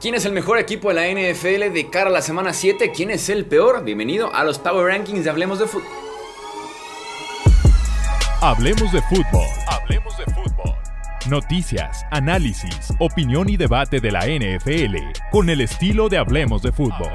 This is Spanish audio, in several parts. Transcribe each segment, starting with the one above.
¿Quién es el mejor equipo de la NFL de cara a la semana 7? ¿Quién es el peor? Bienvenido a los Power Rankings de Hablemos de Fútbol. Hablemos de fútbol. Hablemos de fútbol. Noticias, análisis, opinión y debate de la NFL con el estilo de Hablemos de fútbol.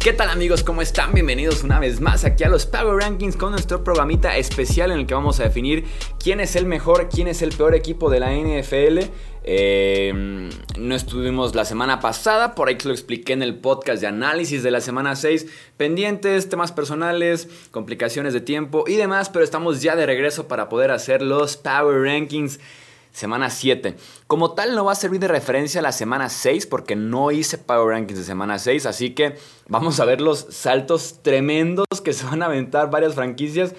¿Qué tal amigos? ¿Cómo están? Bienvenidos una vez más aquí a los Power Rankings con nuestro programita especial en el que vamos a definir quién es el mejor, quién es el peor equipo de la NFL. Eh, no estuvimos la semana pasada, por ahí lo expliqué en el podcast de análisis de la semana 6, pendientes, temas personales, complicaciones de tiempo y demás, pero estamos ya de regreso para poder hacer los Power Rankings semana 7. Como tal no va a servir de referencia a la semana 6 porque no hice Power Rankings de semana 6, así que vamos a ver los saltos tremendos que se van a aventar varias franquicias.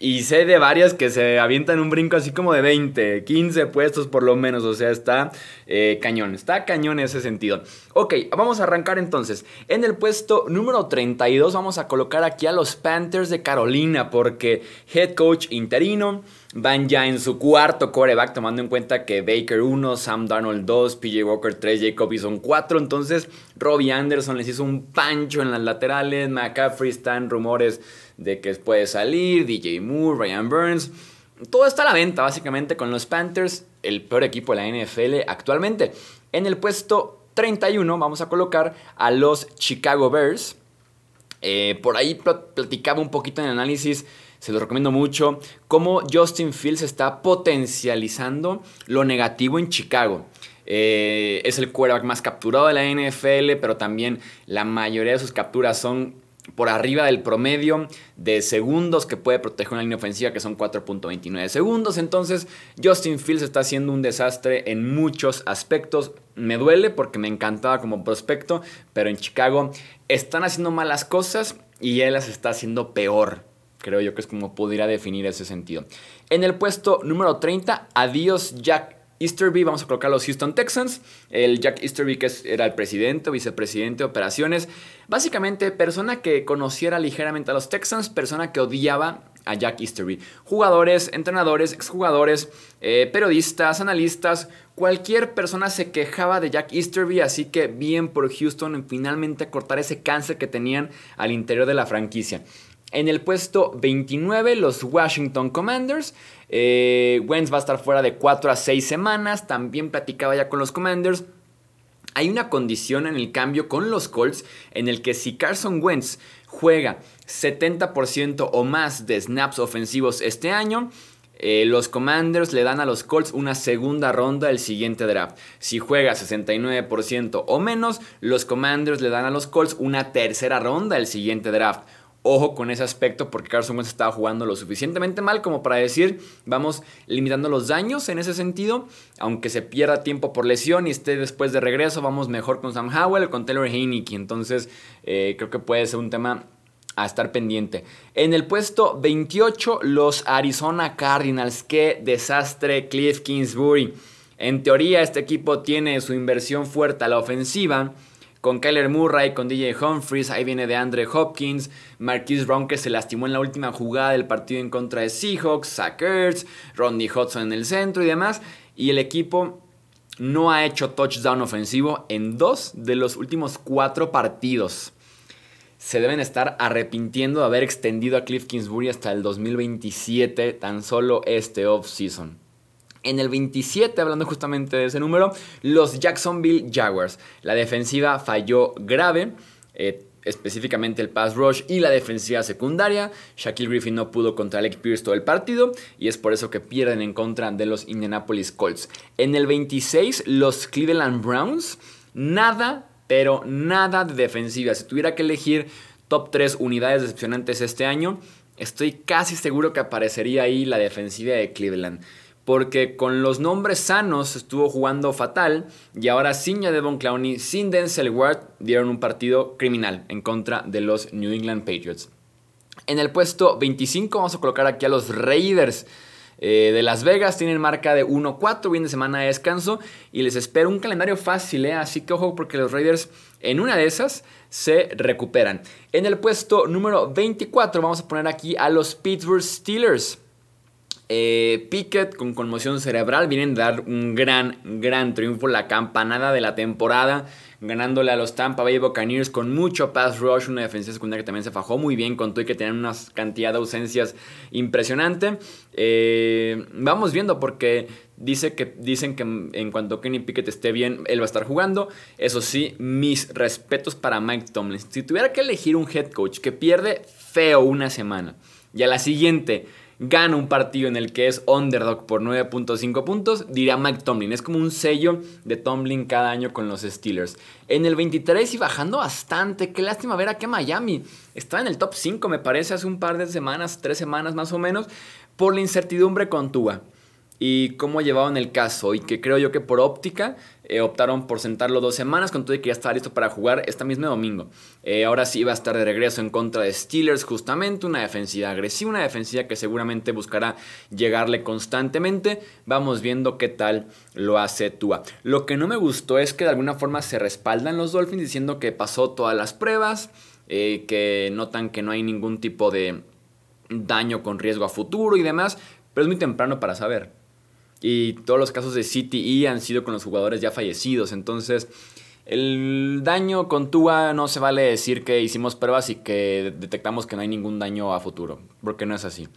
Y sé de varias que se avientan un brinco así como de 20, 15 puestos por lo menos. O sea, está eh, cañón. Está cañón en ese sentido. Ok, vamos a arrancar entonces. En el puesto número 32 vamos a colocar aquí a los Panthers de Carolina. Porque head coach interino. Van ya en su cuarto coreback, tomando en cuenta que Baker 1, Sam Darnold 2, PJ Walker 3, Jacob son 4. Entonces, Robbie Anderson les hizo un pancho en las laterales. McCaffrey están rumores de que puede salir. DJ Moore, Ryan Burns. Todo está a la venta, básicamente, con los Panthers, el peor equipo de la NFL actualmente. En el puesto 31 vamos a colocar a los Chicago Bears. Eh, por ahí platicaba un poquito en el análisis se lo recomiendo mucho, cómo Justin Fields está potencializando lo negativo en Chicago. Eh, es el quarterback más capturado de la NFL, pero también la mayoría de sus capturas son por arriba del promedio de segundos que puede proteger una línea ofensiva, que son 4.29 segundos. Entonces, Justin Fields está haciendo un desastre en muchos aspectos. Me duele porque me encantaba como prospecto, pero en Chicago están haciendo malas cosas y él las está haciendo peor. Creo yo que es como pudiera definir ese sentido. En el puesto número 30, adiós Jack Easterby, vamos a colocar los Houston Texans. El Jack Easterby, que era el presidente vicepresidente de operaciones. Básicamente, persona que conociera ligeramente a los Texans, persona que odiaba a Jack Easterby. Jugadores, entrenadores, exjugadores, eh, periodistas, analistas, cualquier persona se quejaba de Jack Easterby, así que bien por Houston en finalmente cortar ese cáncer que tenían al interior de la franquicia. En el puesto 29, los Washington Commanders. Eh, Wentz va a estar fuera de 4 a 6 semanas. También platicaba ya con los Commanders. Hay una condición en el cambio con los Colts en el que si Carson Wentz juega 70% o más de snaps ofensivos este año, eh, los Commanders le dan a los Colts una segunda ronda del siguiente draft. Si juega 69% o menos, los Commanders le dan a los Colts una tercera ronda del siguiente draft. Ojo con ese aspecto porque Carson Wentz estaba jugando lo suficientemente mal como para decir vamos limitando los daños en ese sentido. Aunque se pierda tiempo por lesión y esté después de regreso, vamos mejor con Sam Howell, con Taylor Heineke. Entonces eh, creo que puede ser un tema a estar pendiente. En el puesto 28, los Arizona Cardinals. Qué desastre Cliff Kingsbury. En teoría este equipo tiene su inversión fuerte a la ofensiva con Kyler Murray, con DJ Humphries, ahí viene de Andre Hopkins, Marquise Brown que se lastimó en la última jugada del partido en contra de Seahawks, Zach Ertz, Rodney Hudson en el centro y demás. Y el equipo no ha hecho touchdown ofensivo en dos de los últimos cuatro partidos. Se deben estar arrepintiendo de haber extendido a Cliff Kingsbury hasta el 2027, tan solo este off-season. En el 27, hablando justamente de ese número, los Jacksonville Jaguars. La defensiva falló grave. Eh, específicamente el pass rush y la defensiva secundaria. Shaquille Griffin no pudo contra Alex Pierce todo el partido y es por eso que pierden en contra de los Indianapolis Colts. En el 26, los Cleveland Browns, nada, pero nada de defensiva. Si tuviera que elegir top 3 unidades decepcionantes este año, estoy casi seguro que aparecería ahí la defensiva de Cleveland porque con los nombres sanos estuvo jugando fatal y ahora sin Devon Clowney, sin Denzel Ward, dieron un partido criminal en contra de los New England Patriots. En el puesto 25 vamos a colocar aquí a los Raiders. eh, de Las Vegas. Tienen marca de 1-4, bien de semana de descanso. Y les espero un calendario fácil, ¿eh? así que ojo porque los Raiders en una de esas se recuperan. En el puesto número 24 vamos a poner aquí a los Pittsburgh Steelers. Eh, Pickett con conmoción cerebral vienen de dar un gran, gran triunfo, la campanada de la temporada, ganándole a los Tampa Bay Buccaneers con mucho pass rush, una defensa secundaria que también se fajó muy bien con y que tenían una cantidad de ausencias impresionante. Eh, vamos viendo porque dice que, dicen que en cuanto Kenny Pickett esté bien, él va a estar jugando. Eso sí, mis respetos para Mike Tomlin. Si tuviera que elegir un head coach que pierde feo una semana y a la siguiente gana un partido en el que es underdog por 9.5 puntos, diría Mike Tomlin. Es como un sello de Tomlin cada año con los Steelers. En el 23 y bajando bastante. Qué lástima ver a que Miami está en el top 5, me parece, hace un par de semanas, tres semanas más o menos, por la incertidumbre con Tua y cómo llevaban el caso y que creo yo que por óptica eh, optaron por sentarlo dos semanas con todo y que ya estaba listo para jugar este mismo domingo. Eh, ahora sí va a estar de regreso en contra de Steelers justamente, una defensiva agresiva, una defensiva que seguramente buscará llegarle constantemente. Vamos viendo qué tal lo hace Tua. Lo que no me gustó es que de alguna forma se respaldan los Dolphins diciendo que pasó todas las pruebas, eh, que notan que no hay ningún tipo de daño con riesgo a futuro y demás, pero es muy temprano para saber. Y todos los casos de CTE han sido con los jugadores ya fallecidos. Entonces, el daño con Tua no se vale decir que hicimos pruebas y que detectamos que no hay ningún daño a futuro, porque no es así.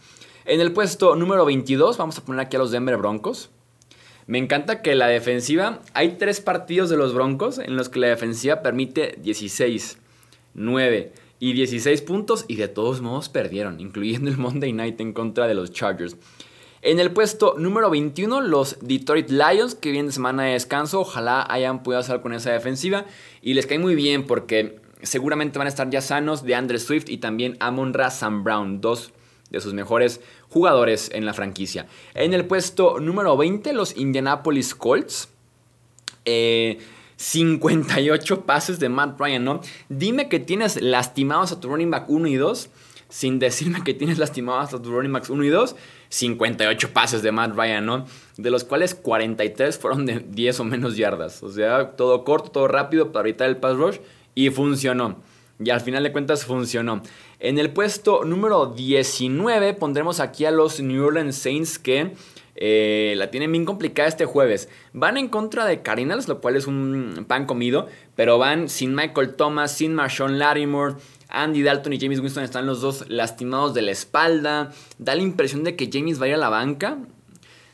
En el puesto número 22 vamos a poner aquí a los Denver Broncos. Me encanta que la defensiva, hay tres partidos de los Broncos en los que la defensiva permite 16, 9 y 16 puntos y de todos modos perdieron, incluyendo el Monday Night en contra de los Chargers. En el puesto número 21, los Detroit Lions, que vienen de semana de descanso. Ojalá hayan podido hacer con esa defensiva. Y les cae muy bien porque seguramente van a estar ya sanos de Andre Swift y también Amon Ra Sam Brown, dos de sus mejores jugadores en la franquicia. En el puesto número 20, los Indianapolis Colts. 58 eh, pases de Matt Ryan, ¿no? Dime que tienes lastimados a tu running back 1 y 2 sin decirme que tienes lastimados a tu running backs 1 y 2, 58 pases de Matt Ryan, ¿no? De los cuales 43 fueron de 10 o menos yardas. O sea, todo corto, todo rápido para evitar el pass rush y funcionó. Y al final de cuentas funcionó. En el puesto número 19 pondremos aquí a los New Orleans Saints que eh, la tienen bien complicada este jueves. Van en contra de Cardinals, lo cual es un pan comido, pero van sin Michael Thomas, sin Marshawn Lattimore, Andy Dalton y James Winston están los dos lastimados de la espalda. Da la impresión de que James va a ir a la banca.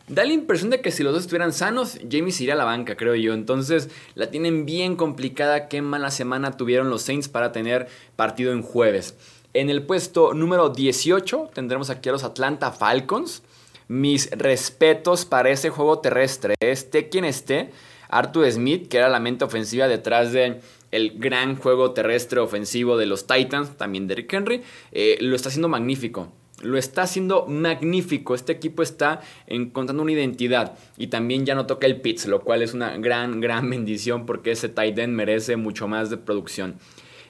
Da la impresión de que si los dos estuvieran sanos, James iría a la banca, creo yo. Entonces la tienen bien complicada. Qué mala semana tuvieron los Saints para tener partido en jueves. En el puesto número 18 tendremos aquí a los Atlanta Falcons. Mis respetos para ese juego terrestre. Esté quien esté. Arthur Smith, que era la mente ofensiva detrás de el gran juego terrestre ofensivo de los Titans, también Derrick Henry, eh, lo está haciendo magnífico. Lo está haciendo magnífico. Este equipo está encontrando una identidad. Y también ya no toca el Pitts, lo cual es una gran, gran bendición porque ese tight end merece mucho más de producción.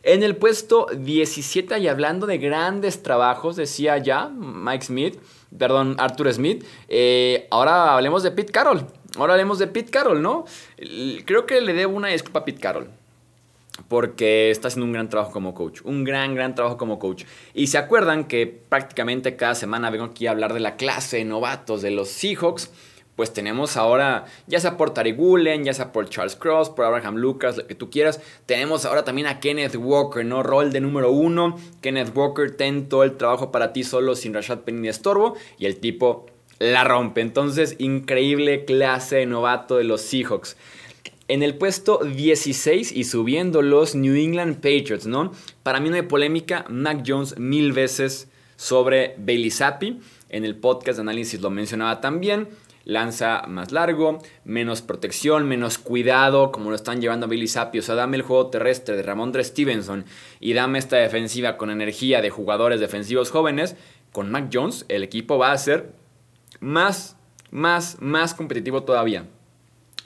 En el puesto 17, y hablando de grandes trabajos, decía ya Mike Smith, perdón, Arthur Smith, eh, ahora hablemos de Pete Carroll. Ahora hablemos de Pete Carroll, ¿no? Creo que le debo una disculpa a Pete Carroll porque está haciendo un gran trabajo como coach, un gran, gran trabajo como coach. Y se acuerdan que prácticamente cada semana vengo aquí a hablar de la clase de novatos de los Seahawks, pues tenemos ahora, ya sea por Tari Gulen, ya sea por Charles Cross, por Abraham Lucas, lo que tú quieras, tenemos ahora también a Kenneth Walker, ¿no? Rol de número uno, Kenneth Walker, ten todo el trabajo para ti solo sin Rashad Penny de estorbo, y el tipo la rompe. Entonces, increíble clase de novato de los Seahawks. En el puesto 16 y subiendo los New England Patriots, ¿no? Para mí no hay polémica, Mac Jones mil veces sobre Bailey Zappi. En el podcast de análisis lo mencionaba también. Lanza más largo, menos protección, menos cuidado, como lo están llevando a Bailey Zappi. O sea, dame el juego terrestre de Ramondre Stevenson y dame esta defensiva con energía de jugadores defensivos jóvenes. Con Mac Jones, el equipo va a ser más, más, más competitivo todavía.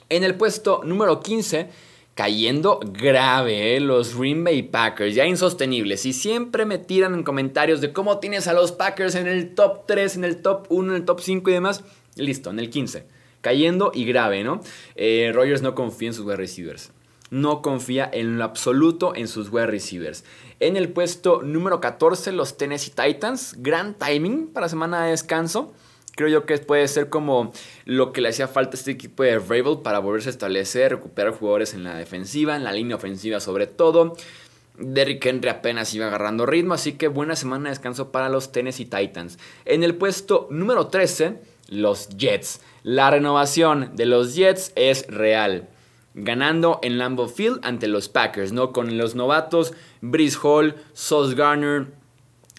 En el puesto número 15, cayendo grave, ¿eh? los Green Bay Packers, ya insostenibles. Y siempre me tiran en comentarios de cómo tienes a los Packers en el top 3, en el top 1, en el top 5 y demás. Listo, en el 15. Cayendo y grave, ¿no? Eh, Rogers no confía en sus wide receivers. No confía en lo absoluto en sus wide receivers. En el puesto número 14, los Tennessee Titans. Gran timing para semana de descanso creo yo que puede ser como lo que le hacía falta a este equipo de Rabel para volverse a establecer, recuperar jugadores en la defensiva, en la línea ofensiva sobre todo. Derrick Henry apenas iba agarrando ritmo, así que buena semana de descanso para los Tennessee Titans. En el puesto número 13, los Jets. La renovación de los Jets es real. Ganando en Lambeau Field ante los Packers, ¿no? Con los novatos Brice Hall, Sauce Garner,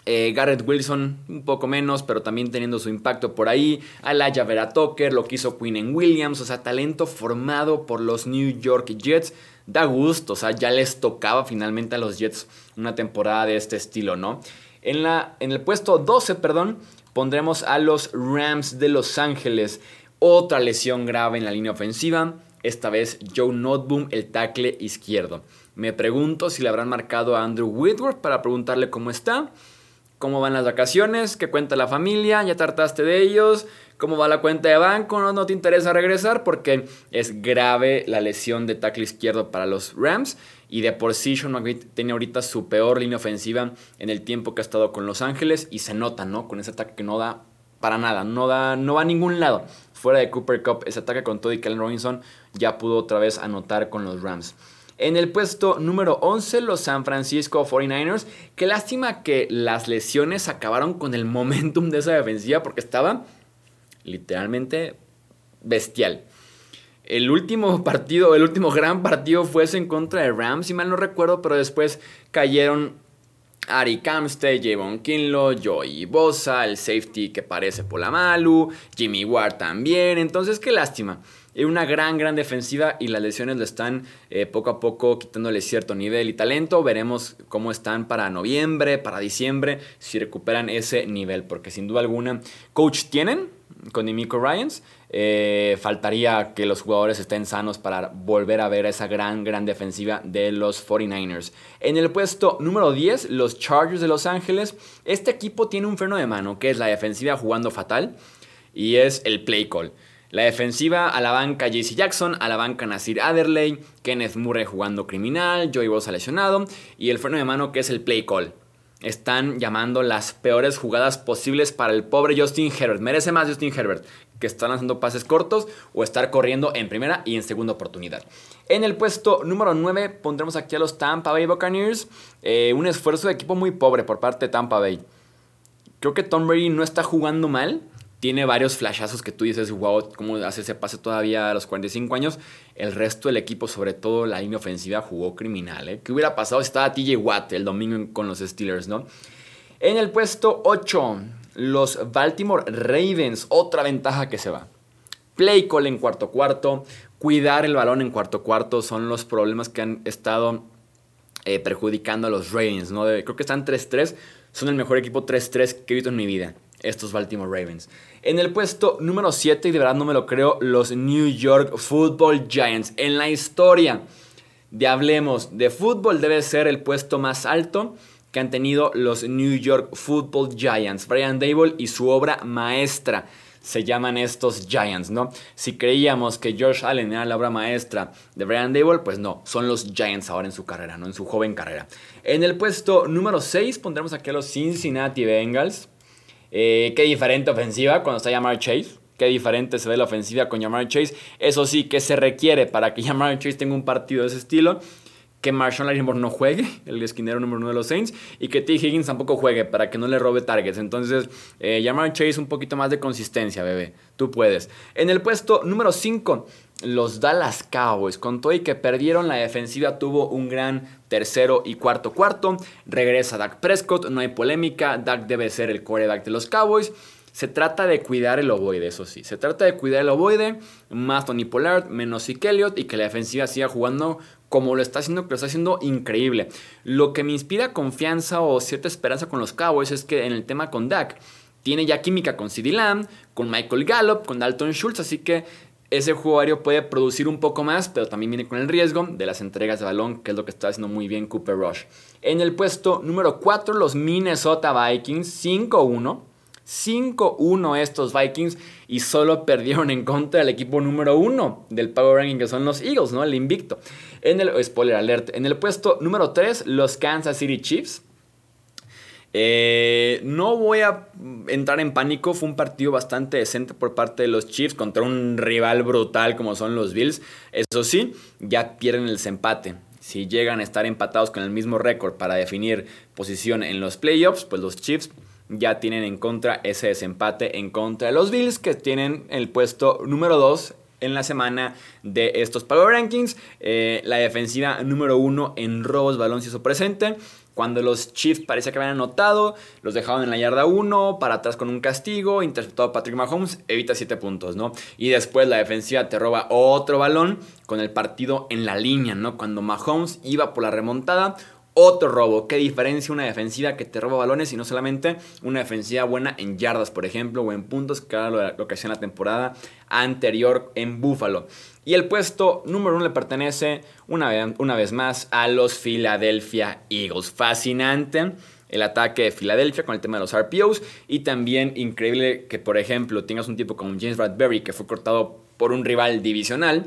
eh, Garrett Wilson, un poco menos, pero también teniendo su impacto por ahí. Alaya Vera Tucker, lo que hizo Quinn Williams, o sea, talento formado por los New York Jets. Da gusto, o sea, ya les tocaba finalmente a los Jets una temporada de este estilo, ¿no? En, la, en el puesto 12, perdón, pondremos a los Rams de Los Ángeles. Otra lesión grave en la línea ofensiva. Esta vez Joe Notboom, el tackle izquierdo. Me pregunto si le habrán marcado a Andrew Whitworth para preguntarle cómo está cómo van las vacaciones, qué cuenta la familia, ya trataste de ellos, cómo va la cuenta de banco, no, no te interesa regresar porque es grave la lesión de tackle izquierdo para los Rams y de por sí Sean McVay tiene ahorita su peor línea ofensiva en el tiempo que ha estado con Los Ángeles y se nota, ¿no? Con ese ataque que no da para nada, no, da, no va a ningún lado. Fuera de Cooper Cup, ese ataque con todo y Kellen Robinson ya pudo otra vez anotar con los Rams. En el puesto número 11, los San Francisco 49ers. Qué lástima que las lesiones acabaron con el momentum de esa defensiva porque estaba literalmente bestial. El último partido, el último gran partido fue ese en contra de Rams, si mal no recuerdo, pero después cayeron Ari Kamstead, Javon Kinlo, Joey Bosa, el safety que parece Polamalu, Jimmy Ward también. Entonces, qué lástima una gran, gran defensiva y las lesiones lo están eh, poco a poco quitándole cierto nivel y talento. Veremos cómo están para noviembre, para diciembre, si recuperan ese nivel, porque sin duda alguna, coach tienen con Dimico Ryans. Eh, faltaría que los jugadores estén sanos para volver a ver esa gran, gran defensiva de los 49ers. En el puesto número 10, los Chargers de Los Ángeles. Este equipo tiene un freno de mano, que es la defensiva jugando fatal, y es el play call. La defensiva a la JC Jackson, a la Nasir Adderley, Kenneth Murray jugando criminal, Joey Bosa lesionado y el freno de mano que es el play call. Están llamando las peores jugadas posibles para el pobre Justin Herbert. Merece más Justin Herbert que estar lanzando pases cortos o estar corriendo en primera y en segunda oportunidad. En el puesto número 9 pondremos aquí a los Tampa Bay Buccaneers. Eh, un esfuerzo de equipo muy pobre por parte de Tampa Bay. Creo que Tom Brady no está jugando mal tiene varios flashazos que tú dices, wow, cómo hace ese pase todavía a los 45 años. El resto del equipo, sobre todo la línea ofensiva, jugó criminal. ¿eh? ¿Qué hubiera pasado si estaba TJ Watt el domingo con los Steelers, no? En el puesto 8, los Baltimore Ravens, otra ventaja que se va. Play call en cuarto cuarto, cuidar el balón en cuarto cuarto son los problemas que han estado eh, perjudicando a los Ravens, ¿no? creo que están 3-3, son el mejor equipo 3-3 que he visto en mi vida estos Baltimore Ravens. En el puesto número 7, y de verdad no me lo creo, los New York Football Giants. En la historia de Hablemos de Fútbol debe ser el puesto más alto que han tenido los New York Football Giants. Brian Dable y su obra maestra se llaman estos Giants, ¿no? Si creíamos que George Allen era la obra maestra de Brian Dable, pues no, son los Giants ahora en su carrera, ¿no? En su joven carrera. En el puesto número 6 pondremos aquí a los Cincinnati Bengals. Eh, qué diferente ofensiva cuando está Jamar Chase. Qué diferente se ve la ofensiva con Jamar Chase. Eso sí, que se requiere para que Jamar Chase tenga un partido de ese estilo. Que Marshall Lattimore no juegue, el esquinero número uno de los Saints. Y que T. Higgins tampoco juegue para que no le robe targets. Entonces, eh, Jamar Chase un poquito más de consistencia, bebé. Tú puedes. En el puesto número 5 los Dallas Cowboys. Con todo y que perdieron, la defensiva tuvo un gran tercero y cuarto cuarto. Regresa Dak Prescott, no hay polémica. Dak debe ser el quarterback de los Cowboys. Se trata de cuidar el ovoide, eso sí. Se trata de cuidar el ovoide. Más Tony Pollard, menos Zeke Elliott. Y que la defensiva siga jugando como lo está haciendo, que lo está haciendo increíble. Lo que me inspira confianza o cierta esperanza con los Cowboys es que en el tema con Dak tiene ya química con CeeDee Lamb, con Michael Gallup, con Dalton Schultz, así que ese jugador puede producir un poco más, pero también viene con el riesgo de las entregas de balón, que es lo que está haciendo muy bien Cooper Rush. En el puesto número 4, los Minnesota Vikings, 5-1. 5-1 estos Vikings y solo perdieron en contra del equipo número 1 del Power Ranking que son los Eagles, ¿no? El invicto. En el spoiler alert, en el puesto número 3 los Kansas City Chiefs eh, no voy a entrar en pánico, fue un partido bastante decente por parte de los Chiefs contra un rival brutal como son los Bills. Eso sí, ya pierden el desempate. Si llegan a estar empatados con el mismo récord para definir posición en los playoffs, pues los Chiefs ya tienen en contra ese desempate en contra de los Bills que tienen el puesto número 2 en la semana de estos Power Rankings. Eh, la defensiva número 1 en robos, y presente. Cuando los Chiefs parecía que habían anotado, los dejaban en la yarda 1, para atrás con un castigo, interceptado Patrick Mahomes, evita 7 puntos, ¿no? Y después la defensiva te roba otro balón con el partido en la línea, ¿no? Cuando Mahomes iba por la remontada, otro robo. ¿Qué diferencia una defensiva que te roba balones y no solamente una defensiva buena en yardas, por ejemplo, o en puntos, que era lo que hacía en la temporada anterior en Buffalo? Y el puesto número uno le pertenece una vez, una vez más a los Philadelphia Eagles. Fascinante el ataque de Filadelfia con el tema de los RPOs y también increíble que por ejemplo tengas un tipo como James Bradbury que fue cortado por un rival divisional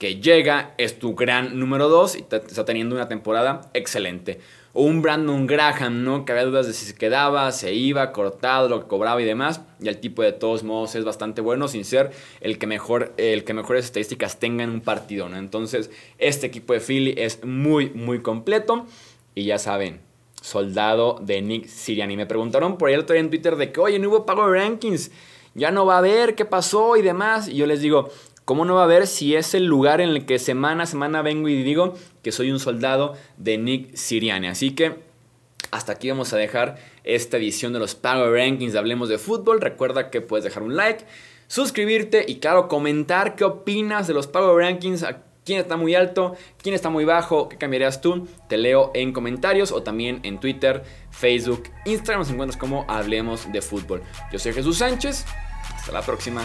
que llega, es tu gran número 2 y está teniendo una temporada excelente o un Brandon Graham, ¿no? Que había dudas de si se quedaba, se iba, cortado, lo que cobraba y demás. Y el tipo de todos modos es bastante bueno sin ser el que, mejor, el que mejores estadísticas tenga en un partido, ¿no? Entonces, este equipo de Philly es muy, muy completo. Y ya saben, soldado de Nick Siriani. Me preguntaron por ahí el otro día en Twitter de que, oye, no hubo pago de rankings. Ya no va a haber qué pasó y demás. Y yo les digo, ¿Cómo no va a haber si es el lugar en el que semana a semana vengo y digo que soy un soldado de Nick Siriani? Así que hasta aquí vamos a dejar esta edición de los Power Rankings de Hablemos de Fútbol. Recuerda que puedes dejar un like, suscribirte y claro, comentar qué opinas de los Power Rankings. ¿Quién está muy alto? ¿Quién está muy bajo? ¿Qué cambiarías tú? Te leo en comentarios o también en Twitter, Facebook, Instagram. Nos encuentras como Hablemos de Fútbol. Yo soy Jesús Sánchez. Hasta la próxima.